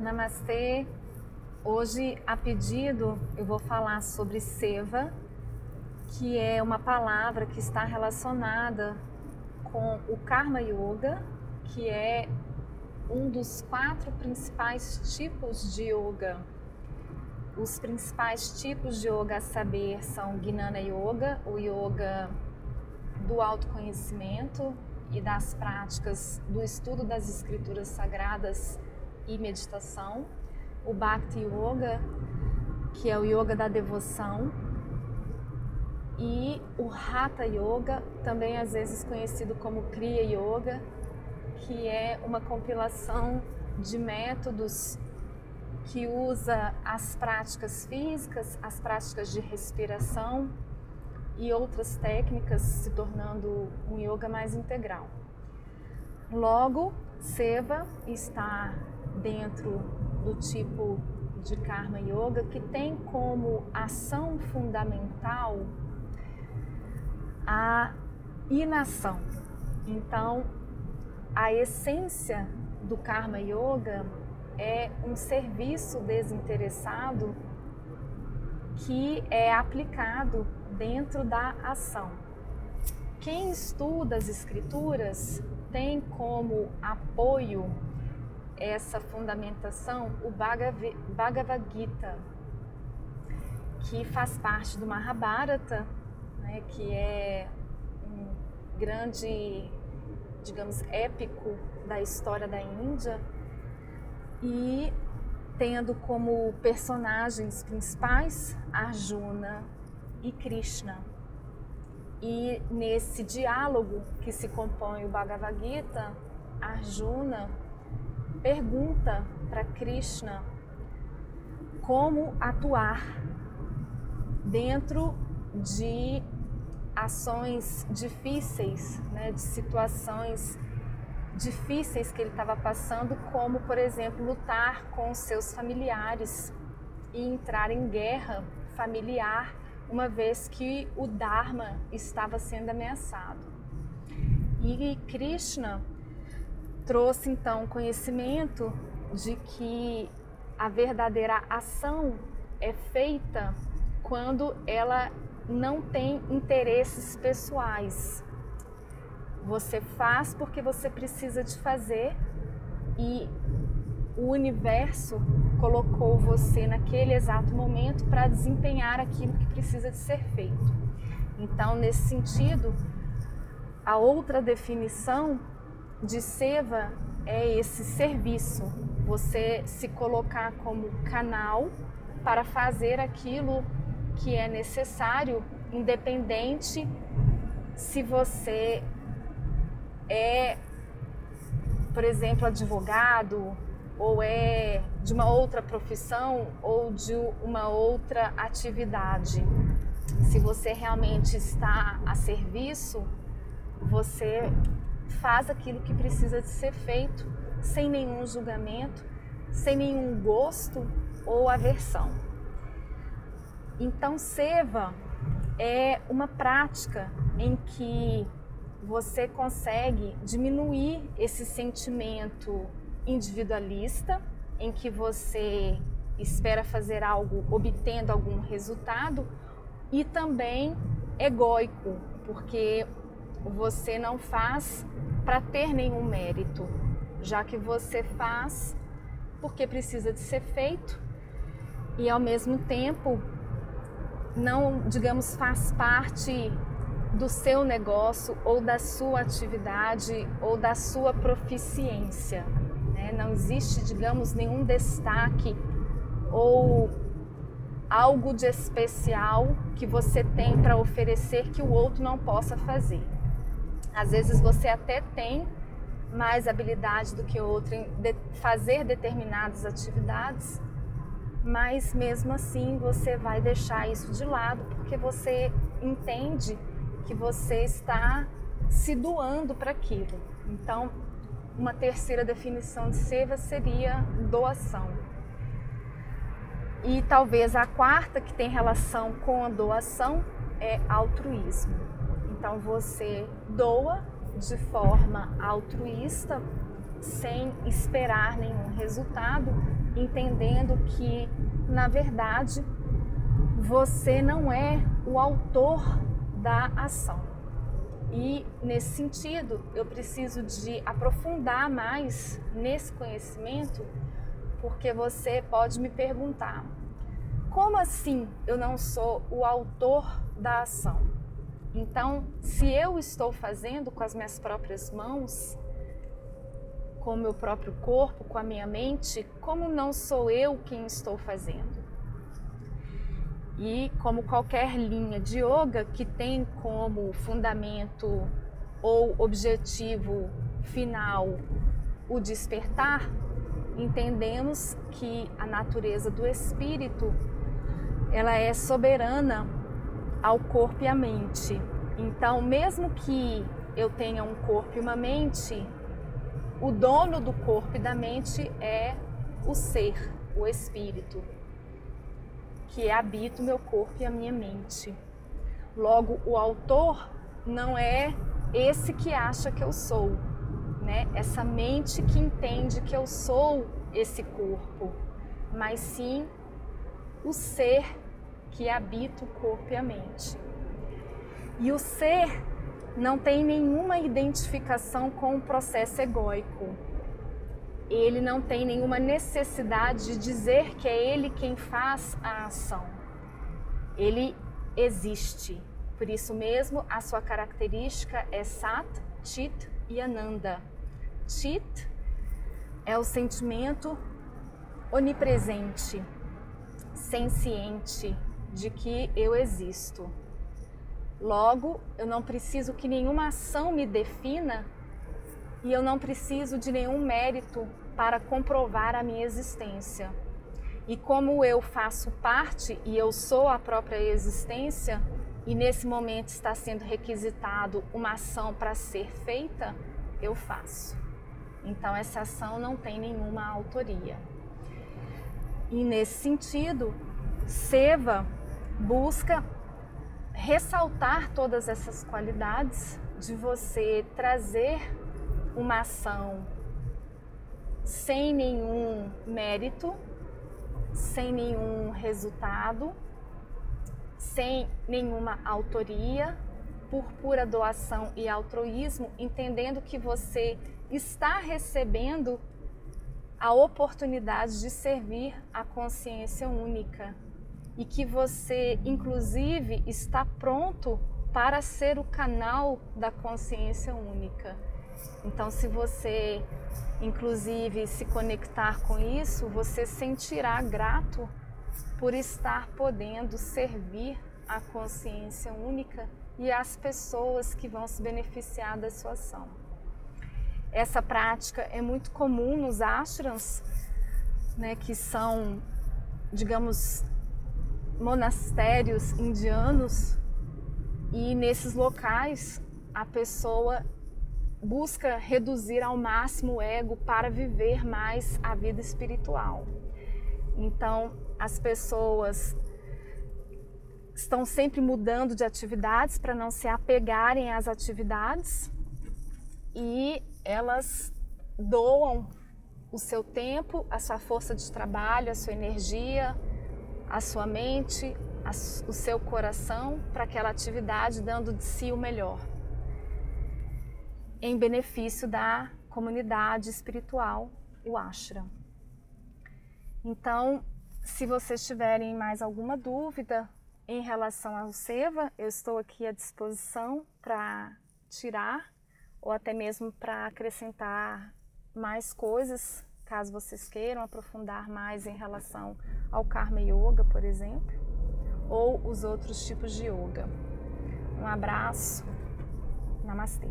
Namastê. Hoje, a pedido, eu vou falar sobre seva, que é uma palavra que está relacionada com o Karma Yoga, que é um dos quatro principais tipos de yoga. Os principais tipos de yoga a saber são Gnana Yoga, o yoga do autoconhecimento e das práticas do estudo das escrituras sagradas e meditação, o Bhakti Yoga, que é o yoga da devoção, e o Hatha Yoga, também às vezes conhecido como Kriya Yoga, que é uma compilação de métodos que usa as práticas físicas, as práticas de respiração e outras técnicas, se tornando um yoga mais integral. Logo, Seva está dentro do tipo de Karma Yoga que tem como ação fundamental a inação. Então, a essência do Karma Yoga é um serviço desinteressado que é aplicado dentro da ação. Quem estuda as escrituras tem como apoio essa fundamentação o Bhagavad Gita, que faz parte do Mahabharata, né, que é um grande, digamos, épico da história da Índia, e tendo como personagens principais Arjuna e Krishna. E nesse diálogo que se compõe o Bhagavad Gita, Arjuna pergunta para Krishna como atuar dentro de ações difíceis, né, de situações difíceis que ele estava passando, como por exemplo lutar com seus familiares e entrar em guerra familiar, uma vez que o Dharma estava sendo ameaçado. E Krishna trouxe então conhecimento de que a verdadeira ação é feita quando ela não tem interesses pessoais. Você faz porque você precisa de fazer e o universo colocou você naquele exato momento para desempenhar aquilo que precisa de ser feito. Então, nesse sentido, a outra definição de seva é esse serviço, você se colocar como canal para fazer aquilo que é necessário, independente se você é, por exemplo, advogado ou é de uma outra profissão ou de uma outra atividade. Se você realmente está a serviço, você faz aquilo que precisa de ser feito sem nenhum julgamento, sem nenhum gosto ou aversão. Então, seva é uma prática em que você consegue diminuir esse sentimento individualista, em que você espera fazer algo obtendo algum resultado, e também egóico, porque você não faz para ter nenhum mérito, já que você faz porque precisa de ser feito e ao mesmo tempo não, digamos, faz parte do seu negócio ou da sua atividade ou da sua proficiência. Né? Não existe, digamos, nenhum destaque ou algo de especial que você tem para oferecer que o outro não possa fazer. Às vezes você até tem mais habilidade do que outro em de fazer determinadas atividades, mas mesmo assim você vai deixar isso de lado porque você entende que você está se doando para aquilo. Então, uma terceira definição de seva seria doação. E talvez a quarta, que tem relação com a doação, é altruísmo. Então você doa de forma altruísta sem esperar nenhum resultado, entendendo que, na verdade, você não é o autor da ação. E nesse sentido, eu preciso de aprofundar mais nesse conhecimento, porque você pode me perguntar: como assim eu não sou o autor da ação? Então, se eu estou fazendo com as minhas próprias mãos, com o meu próprio corpo, com a minha mente, como não sou eu quem estou fazendo? E como qualquer linha de yoga que tem como fundamento ou objetivo final o despertar, entendemos que a natureza do espírito ela é soberana ao corpo e à mente. Então, mesmo que eu tenha um corpo e uma mente, o dono do corpo e da mente é o ser, o espírito que habita o meu corpo e a minha mente. Logo, o autor não é esse que acha que eu sou, né? Essa mente que entende que eu sou esse corpo, mas sim o ser que habita o corpo e a mente. E o ser não tem nenhuma identificação com o processo egóico ele não tem nenhuma necessidade de dizer que é ele quem faz a ação. Ele existe. Por isso mesmo, a sua característica é Sat, Chit e Ananda. Chit é o sentimento onipresente, senciente de que eu existo. Logo, eu não preciso que nenhuma ação me defina e eu não preciso de nenhum mérito para comprovar a minha existência. E como eu faço parte e eu sou a própria existência, e nesse momento está sendo requisitado uma ação para ser feita, eu faço. Então essa ação não tem nenhuma autoria. E nesse sentido, Seva busca ressaltar todas essas qualidades de você trazer uma ação sem nenhum mérito, sem nenhum resultado, sem nenhuma autoria, por pura doação e altruísmo, entendendo que você está recebendo a oportunidade de servir a consciência única e que você, inclusive, está pronto para ser o canal da consciência única. Então, se você, inclusive, se conectar com isso, você sentirá grato por estar podendo servir a consciência única e as pessoas que vão se beneficiar da sua ação. Essa prática é muito comum nos ashrams, né, que são, digamos, monastérios indianos, e nesses locais a pessoa busca reduzir ao máximo o ego para viver mais a vida espiritual. Então, as pessoas estão sempre mudando de atividades para não se apegarem às atividades e elas doam o seu tempo, a sua força de trabalho, a sua energia, a sua mente, a, o seu coração para aquela atividade, dando de si o melhor em benefício da comunidade espiritual, o ashram. Então, se vocês tiverem mais alguma dúvida em relação ao Seva, eu estou aqui à disposição para tirar ou até mesmo para acrescentar mais coisas, caso vocês queiram aprofundar mais em relação ao Karma Yoga, por exemplo, ou os outros tipos de yoga. Um abraço. Namastê.